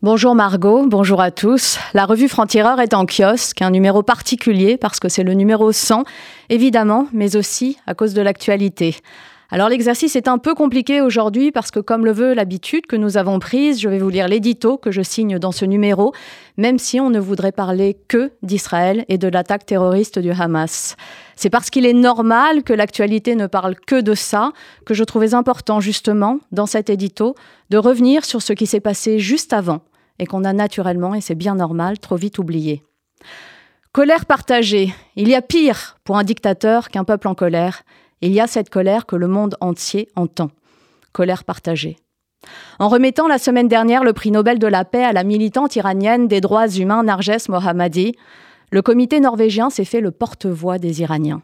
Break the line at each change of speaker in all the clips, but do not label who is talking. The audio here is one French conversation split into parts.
Bonjour Margot, bonjour à tous. La revue Franc-Tireur est en kiosque, un numéro particulier parce que c'est le numéro 100, évidemment, mais aussi à cause de l'actualité. Alors l'exercice est un peu compliqué aujourd'hui parce que comme le veut l'habitude que nous avons prise, je vais vous lire l'édito que je signe dans ce numéro, même si on ne voudrait parler que d'Israël et de l'attaque terroriste du Hamas. C'est parce qu'il est normal que l'actualité ne parle que de ça que je trouvais important justement dans cet édito de revenir sur ce qui s'est passé juste avant et qu'on a naturellement, et c'est bien normal, trop vite oublié. Colère partagée. Il y a pire pour un dictateur qu'un peuple en colère. Il y a cette colère que le monde entier entend. Colère partagée. En remettant la semaine dernière le prix Nobel de la paix à la militante iranienne des droits humains Narges Mohammadi, le comité norvégien s'est fait le porte-voix des Iraniens.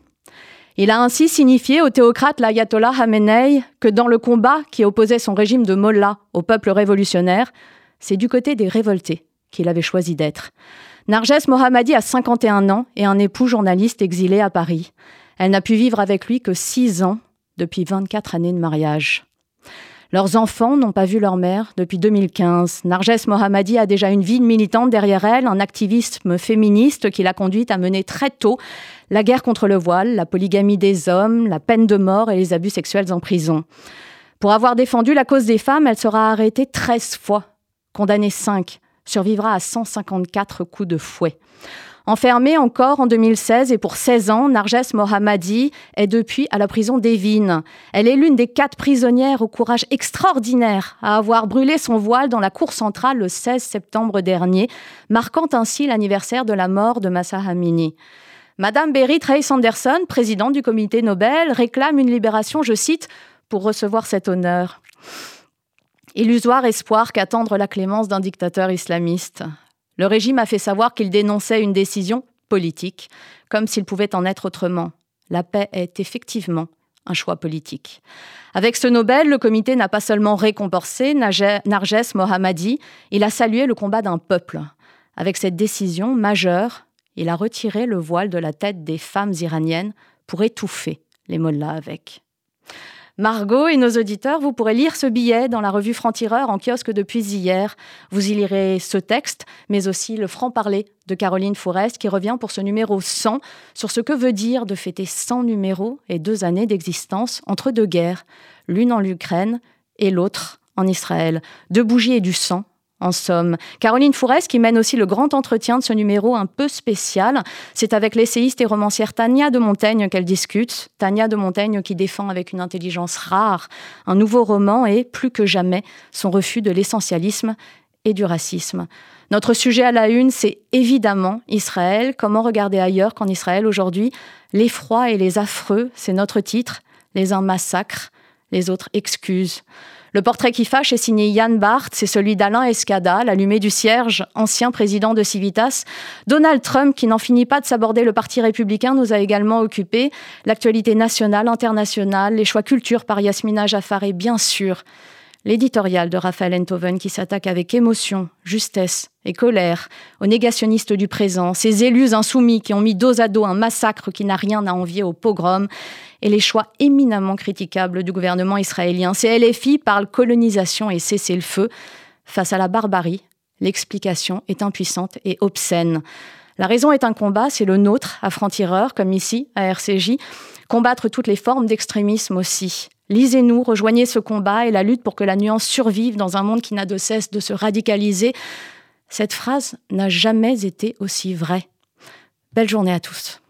Il a ainsi signifié au théocrate l'ayatollah Khamenei que dans le combat qui opposait son régime de Mollah au peuple révolutionnaire, c'est du côté des révoltés qu'il avait choisi d'être. Narges Mohammadi a 51 ans et un époux journaliste exilé à Paris. Elle n'a pu vivre avec lui que six ans depuis 24 années de mariage. Leurs enfants n'ont pas vu leur mère depuis 2015. Narges Mohammadi a déjà une vie de militante derrière elle, un activisme féministe qui l'a conduite à mener très tôt la guerre contre le voile, la polygamie des hommes, la peine de mort et les abus sexuels en prison. Pour avoir défendu la cause des femmes, elle sera arrêtée 13 fois, condamnée 5, survivra à 154 coups de fouet. Enfermée encore en 2016 et pour 16 ans, Narges Mohammadi est depuis à la prison d'Evin. Elle est l'une des quatre prisonnières au courage extraordinaire à avoir brûlé son voile dans la cour centrale le 16 septembre dernier, marquant ainsi l'anniversaire de la mort de Massa Hamini. Madame Berit Reis Anderson, présidente du comité Nobel, réclame une libération, je cite, pour recevoir cet honneur. Illusoire espoir qu'attendre la clémence d'un dictateur islamiste. Le régime a fait savoir qu'il dénonçait une décision politique, comme s'il pouvait en être autrement. La paix est effectivement un choix politique. Avec ce Nobel, le comité n'a pas seulement récompensé Narges Mohammadi, il a salué le combat d'un peuple. Avec cette décision majeure, il a retiré le voile de la tête des femmes iraniennes pour étouffer les mollahs avec. Margot et nos auditeurs, vous pourrez lire ce billet dans la revue Franc-Tireur en kiosque depuis hier. Vous y lirez ce texte, mais aussi le franc-parler de Caroline Forest qui revient pour ce numéro 100 sur ce que veut dire de fêter 100 numéros et deux années d'existence entre deux guerres, l'une en Ukraine et l'autre en Israël. Deux bougies et du sang en somme. Caroline Fourès, qui mène aussi le grand entretien de ce numéro un peu spécial, c'est avec l'essayiste et romancière Tania de Montaigne qu'elle discute. Tania de Montaigne qui défend avec une intelligence rare un nouveau roman et, plus que jamais, son refus de l'essentialisme et du racisme. Notre sujet à la une, c'est évidemment Israël. Comment regarder ailleurs qu'en Israël aujourd'hui? L'effroi et les affreux, c'est notre titre. Les uns massacrent, les autres excusent. Le portrait qui fâche est signé Yann Barth, c'est celui d'Alain Escada, l'allumé du cierge, ancien président de Civitas. Donald Trump, qui n'en finit pas de s'aborder le Parti républicain, nous a également occupé. L'actualité nationale, internationale, les choix culture par Yasmina Jafar et bien sûr l'éditorial de Raphaël Enthoven qui s'attaque avec émotion, justesse et colère aux négationnistes du présent, ces élus insoumis qui ont mis dos à dos un massacre qui n'a rien à envier au pogrom, et les choix éminemment critiquables du gouvernement israélien. Ces LFI parlent colonisation et cessez-le-feu. Face à la barbarie, l'explication est impuissante et obscène. La raison est un combat, c'est le nôtre, à franc-tireur, comme ici, à RCJ. Combattre toutes les formes d'extrémisme aussi. Lisez-nous, rejoignez ce combat et la lutte pour que la nuance survive dans un monde qui n'a de cesse de se radicaliser. Cette phrase n'a jamais été aussi vraie. Belle journée à tous.